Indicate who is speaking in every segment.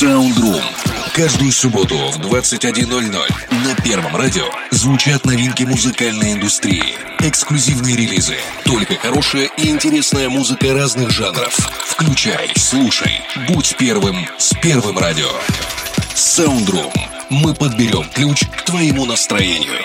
Speaker 1: Soundroom. Каждую субботу в 21.00 на Первом радио звучат новинки музыкальной индустрии. Эксклюзивные релизы. Только хорошая и интересная музыка разных жанров. Включай, слушай, будь первым с Первым радио. Soundroom. Мы подберем ключ к твоему настроению.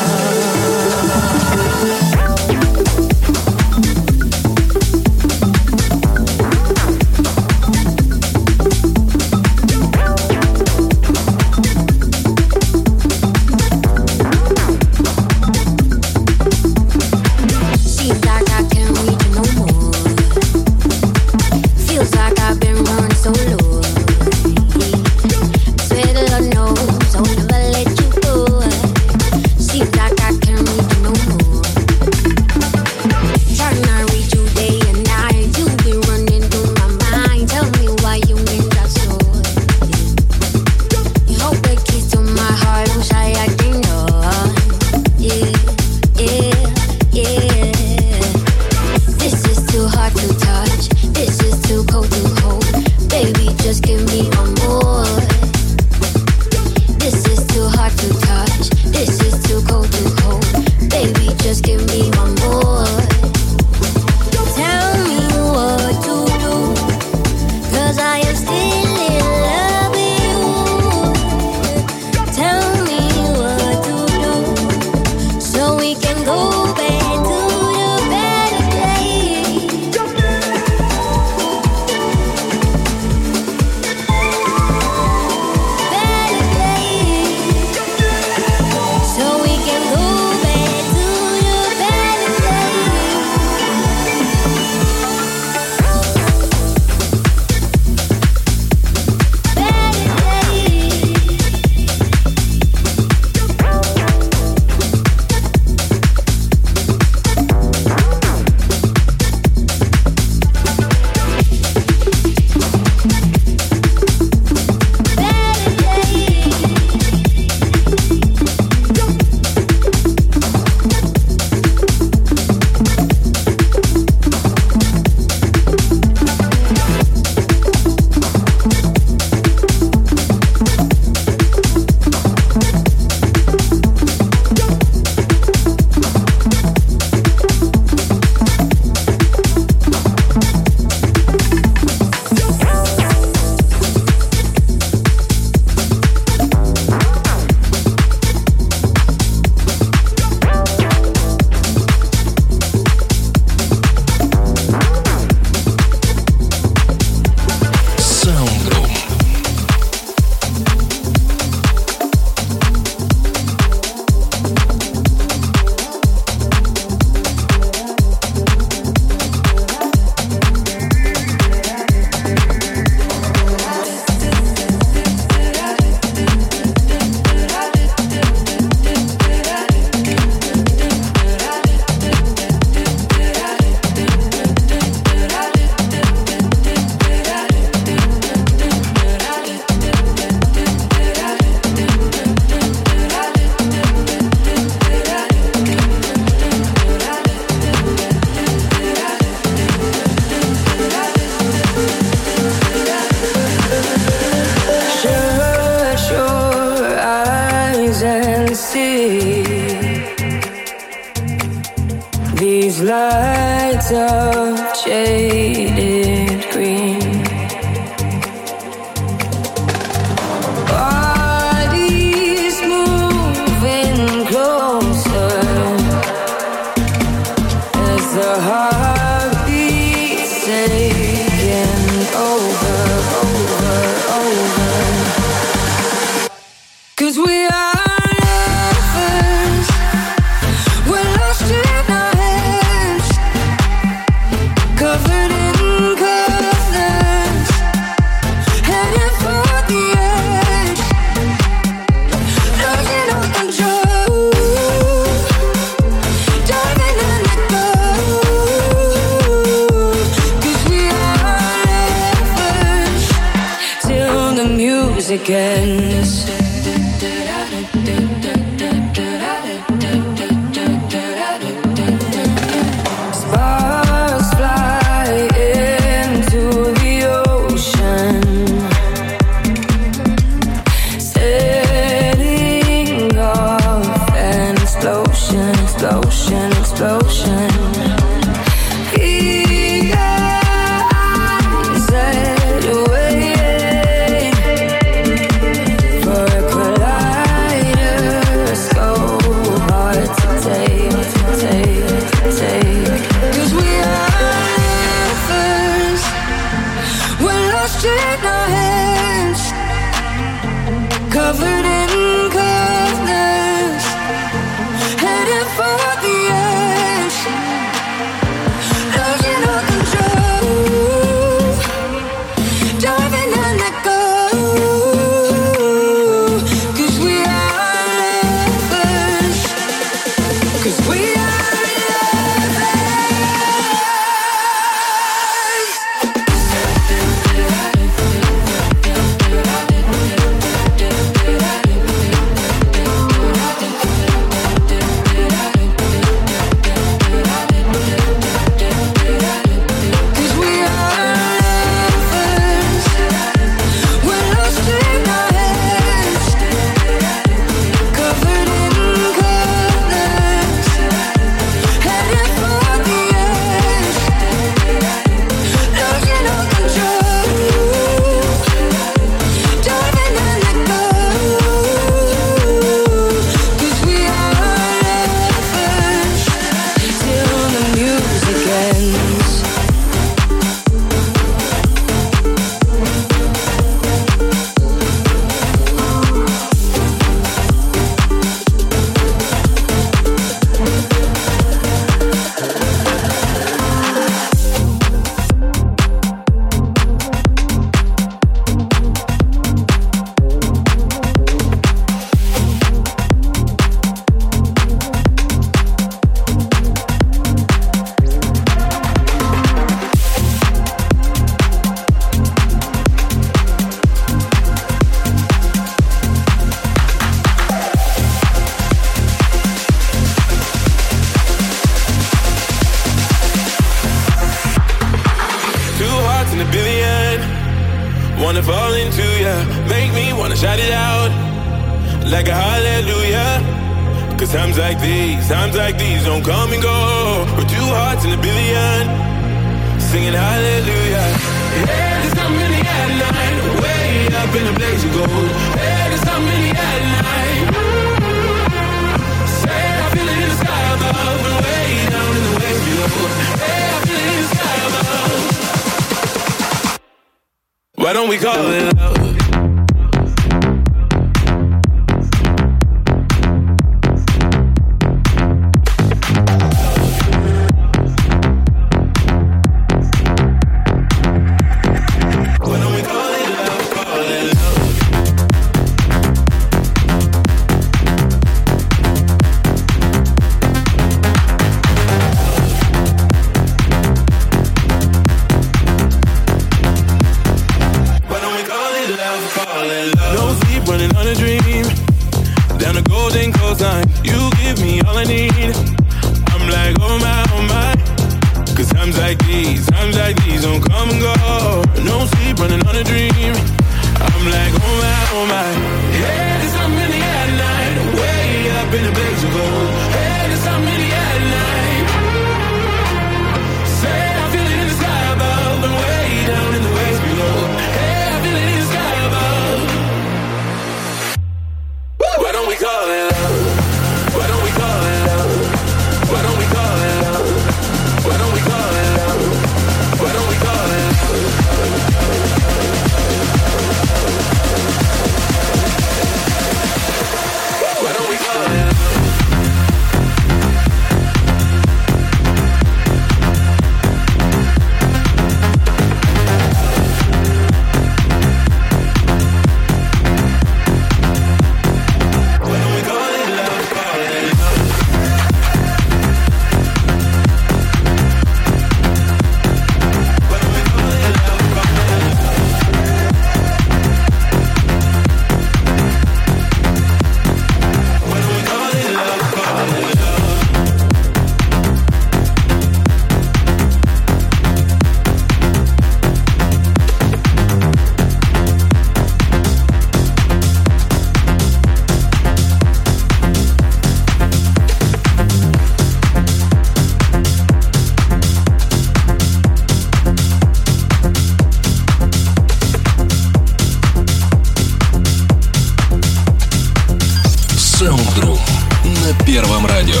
Speaker 1: Саундтру на Первом радио.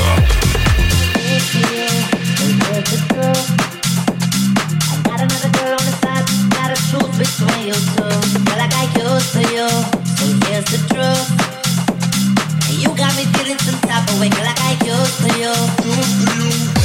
Speaker 2: Between you two, feel like I used to you. So here's the truth. You got me feeling some type of way, like I used to you. Used to you.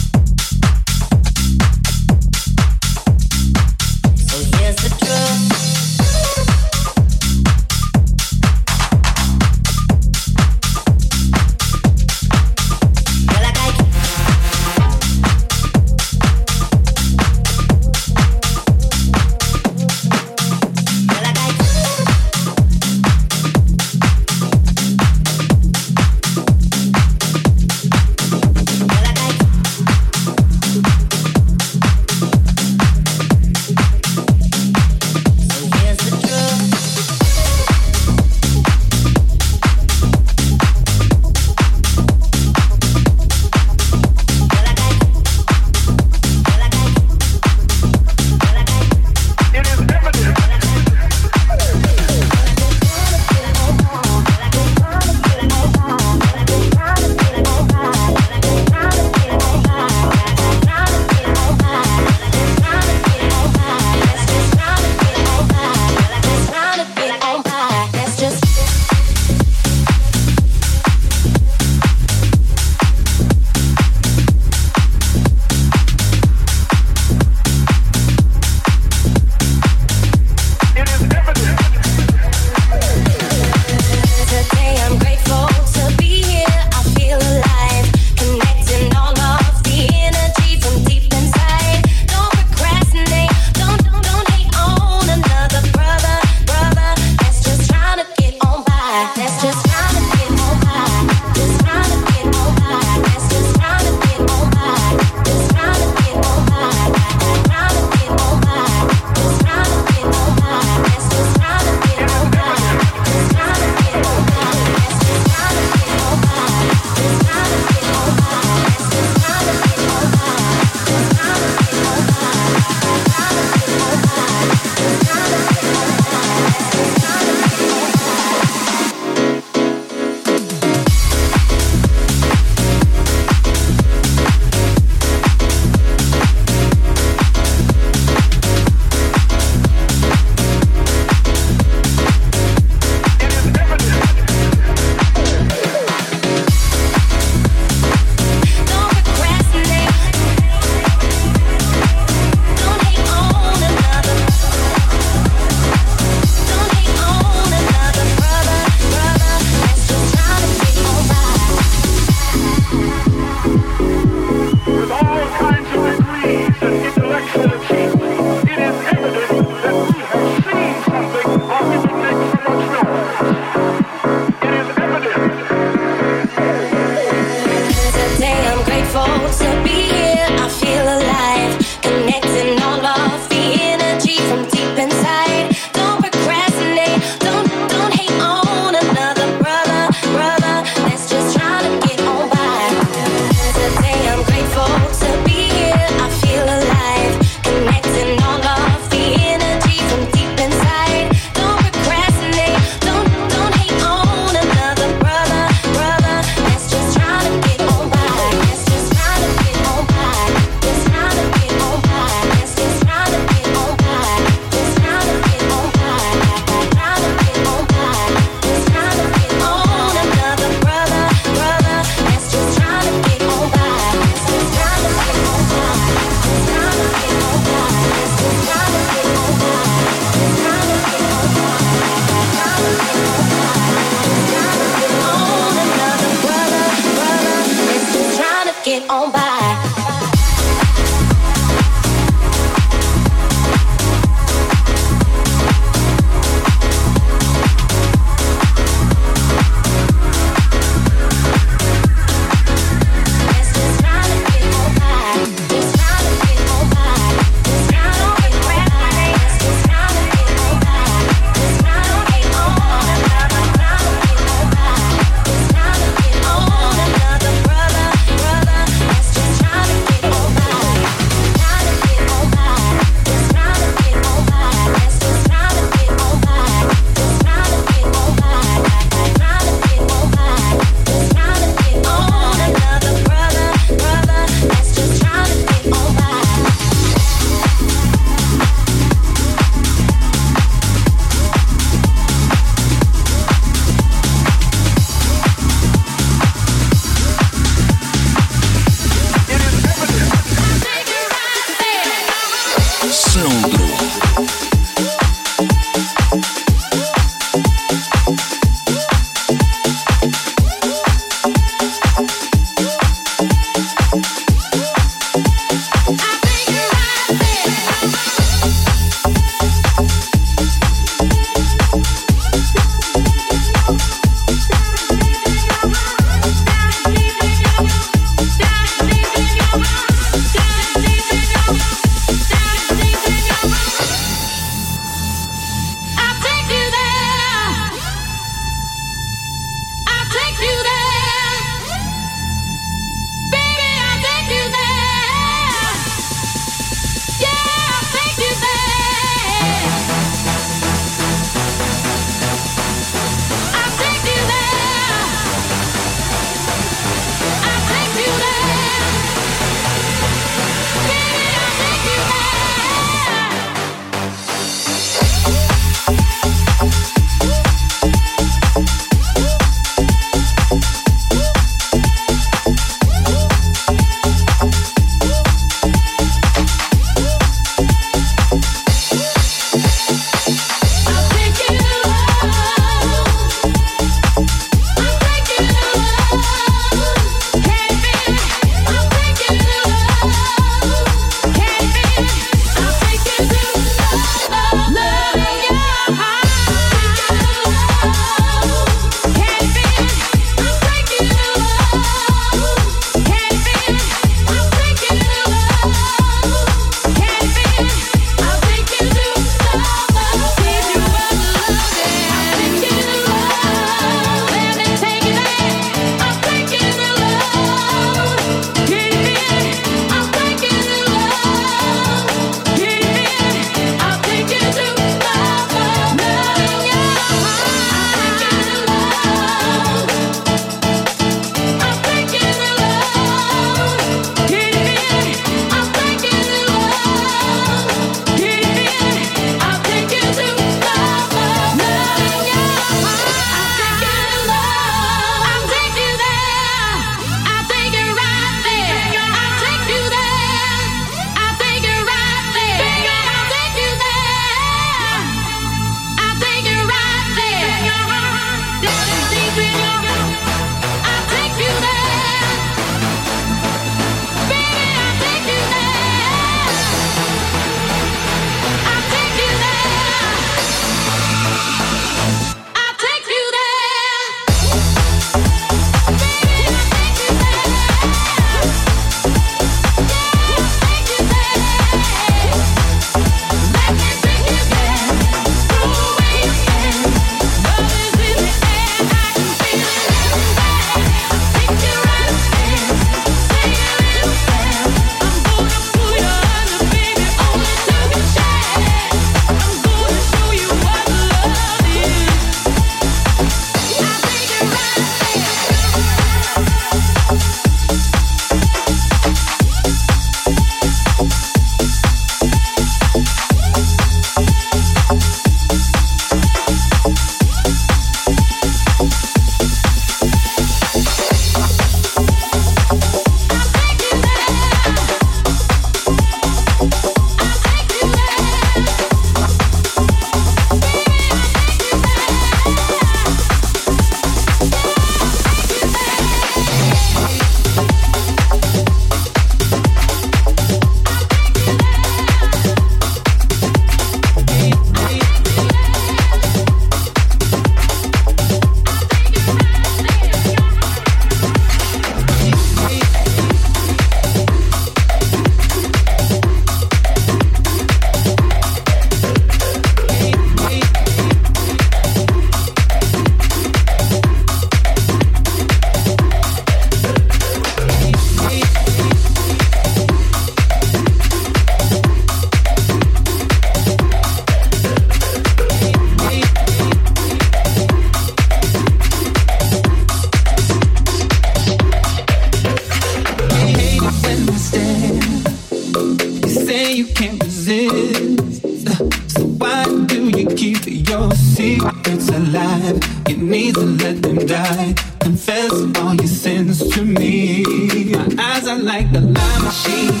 Speaker 3: please and let them die. Confess all your sins to me. My eyes are like the lime machine.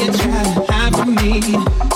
Speaker 3: you try to hide from me?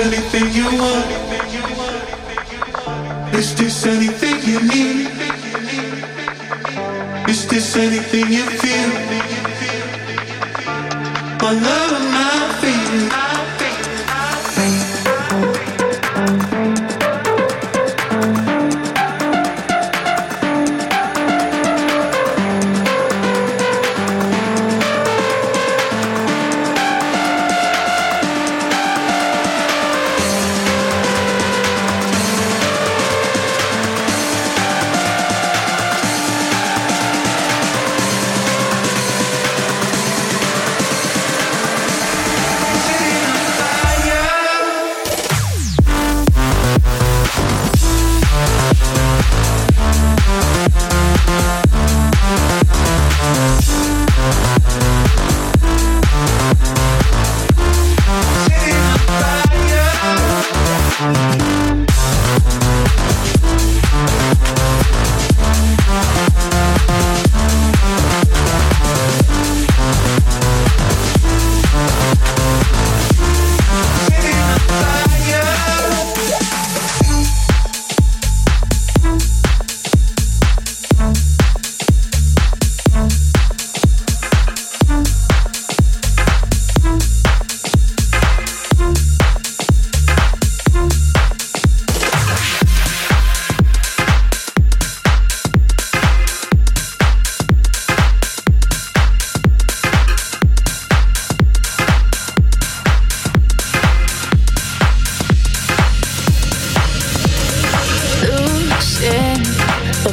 Speaker 4: anything you want? Is this anything you need? Is this anything you feel? My love.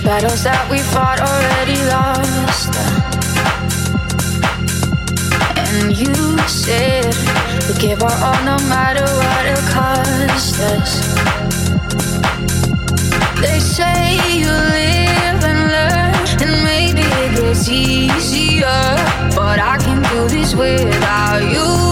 Speaker 5: Battles that we fought already lost. And you said we give our all no matter what it costs us. They say you live and learn, and maybe it gets easier. But I can do this without you.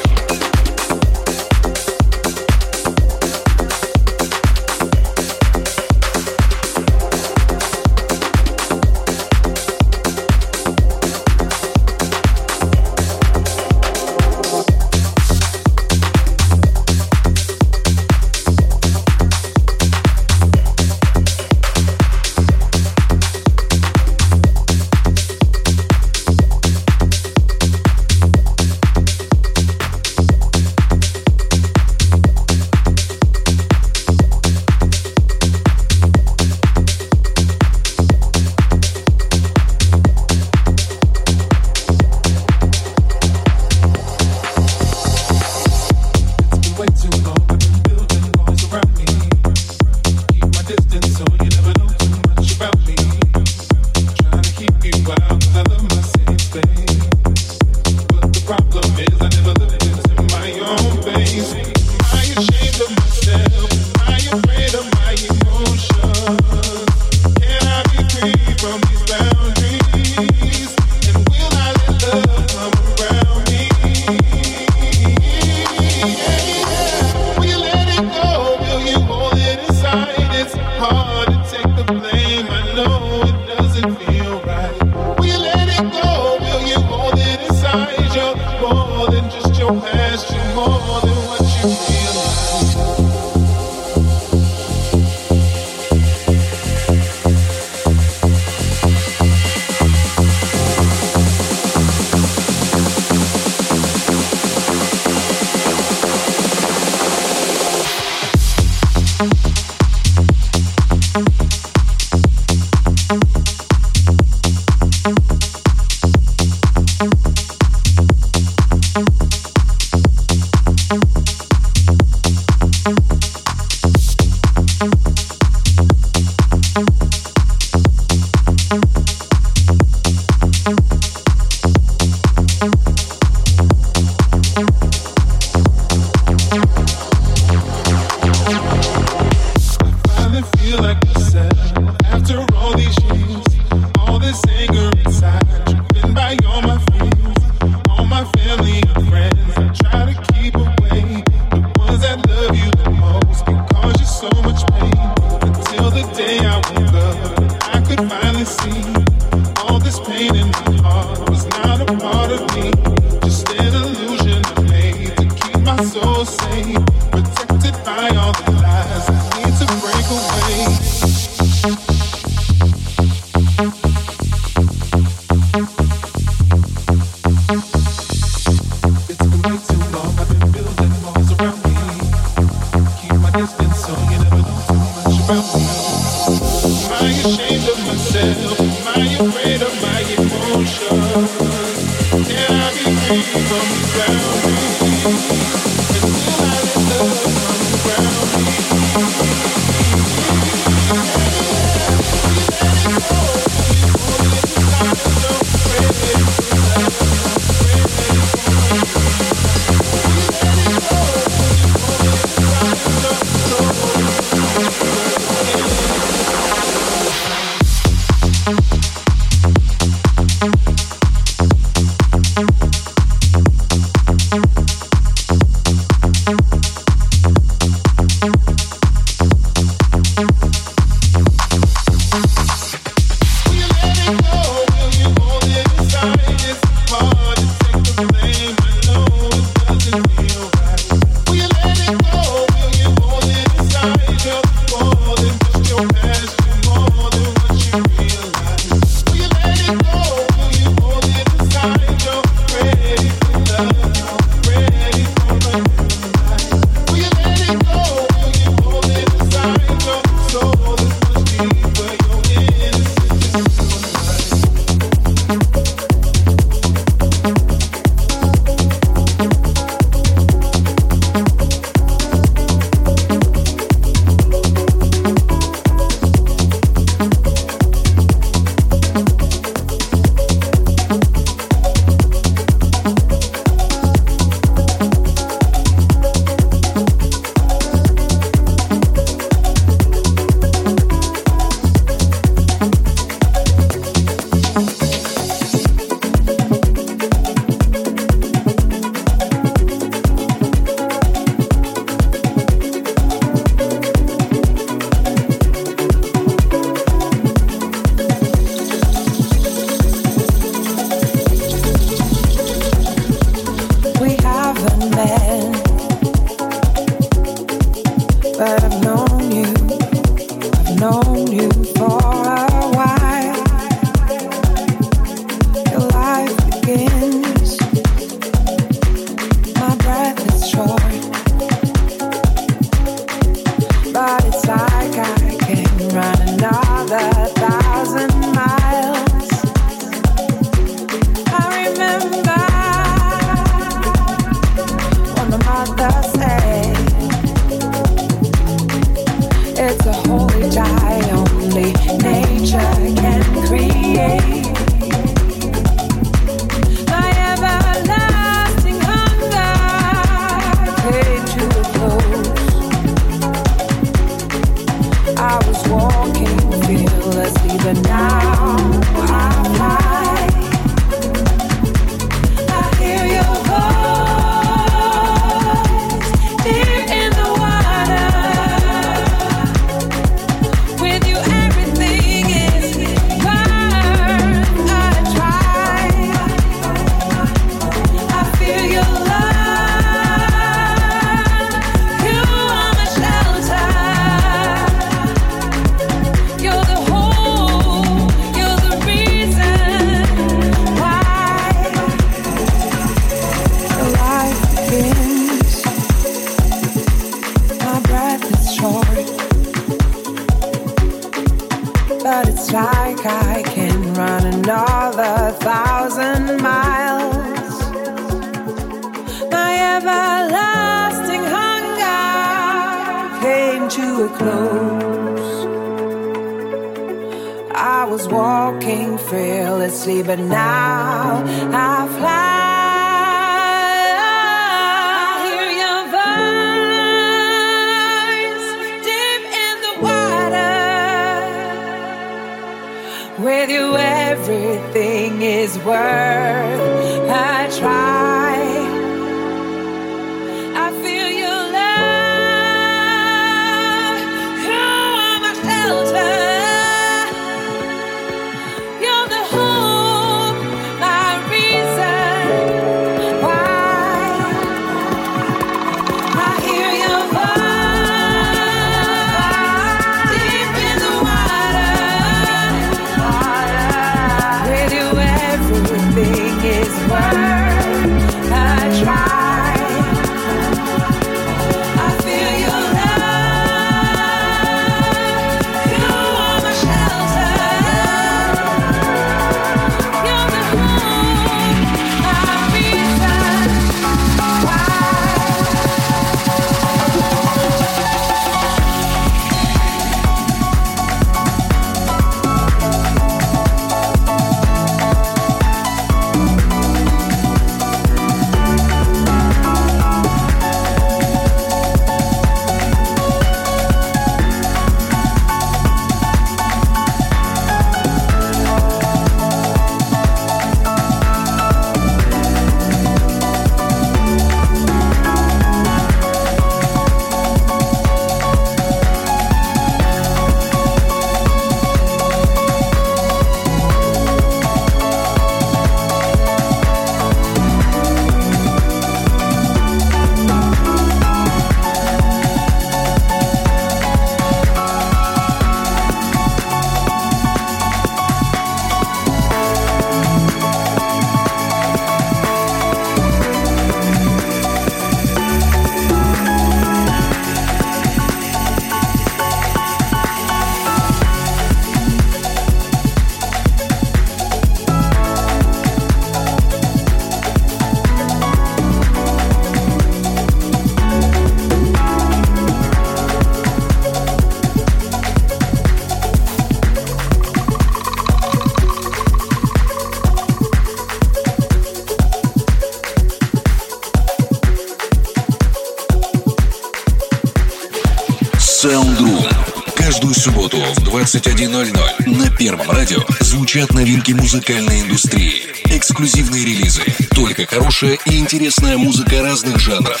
Speaker 1: 21.00 на Первом радио звучат новинки музыкальной индустрии, эксклюзивные релизы, только хорошая и интересная музыка разных жанров.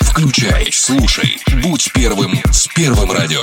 Speaker 1: Включай, слушай, будь первым с Первым радио.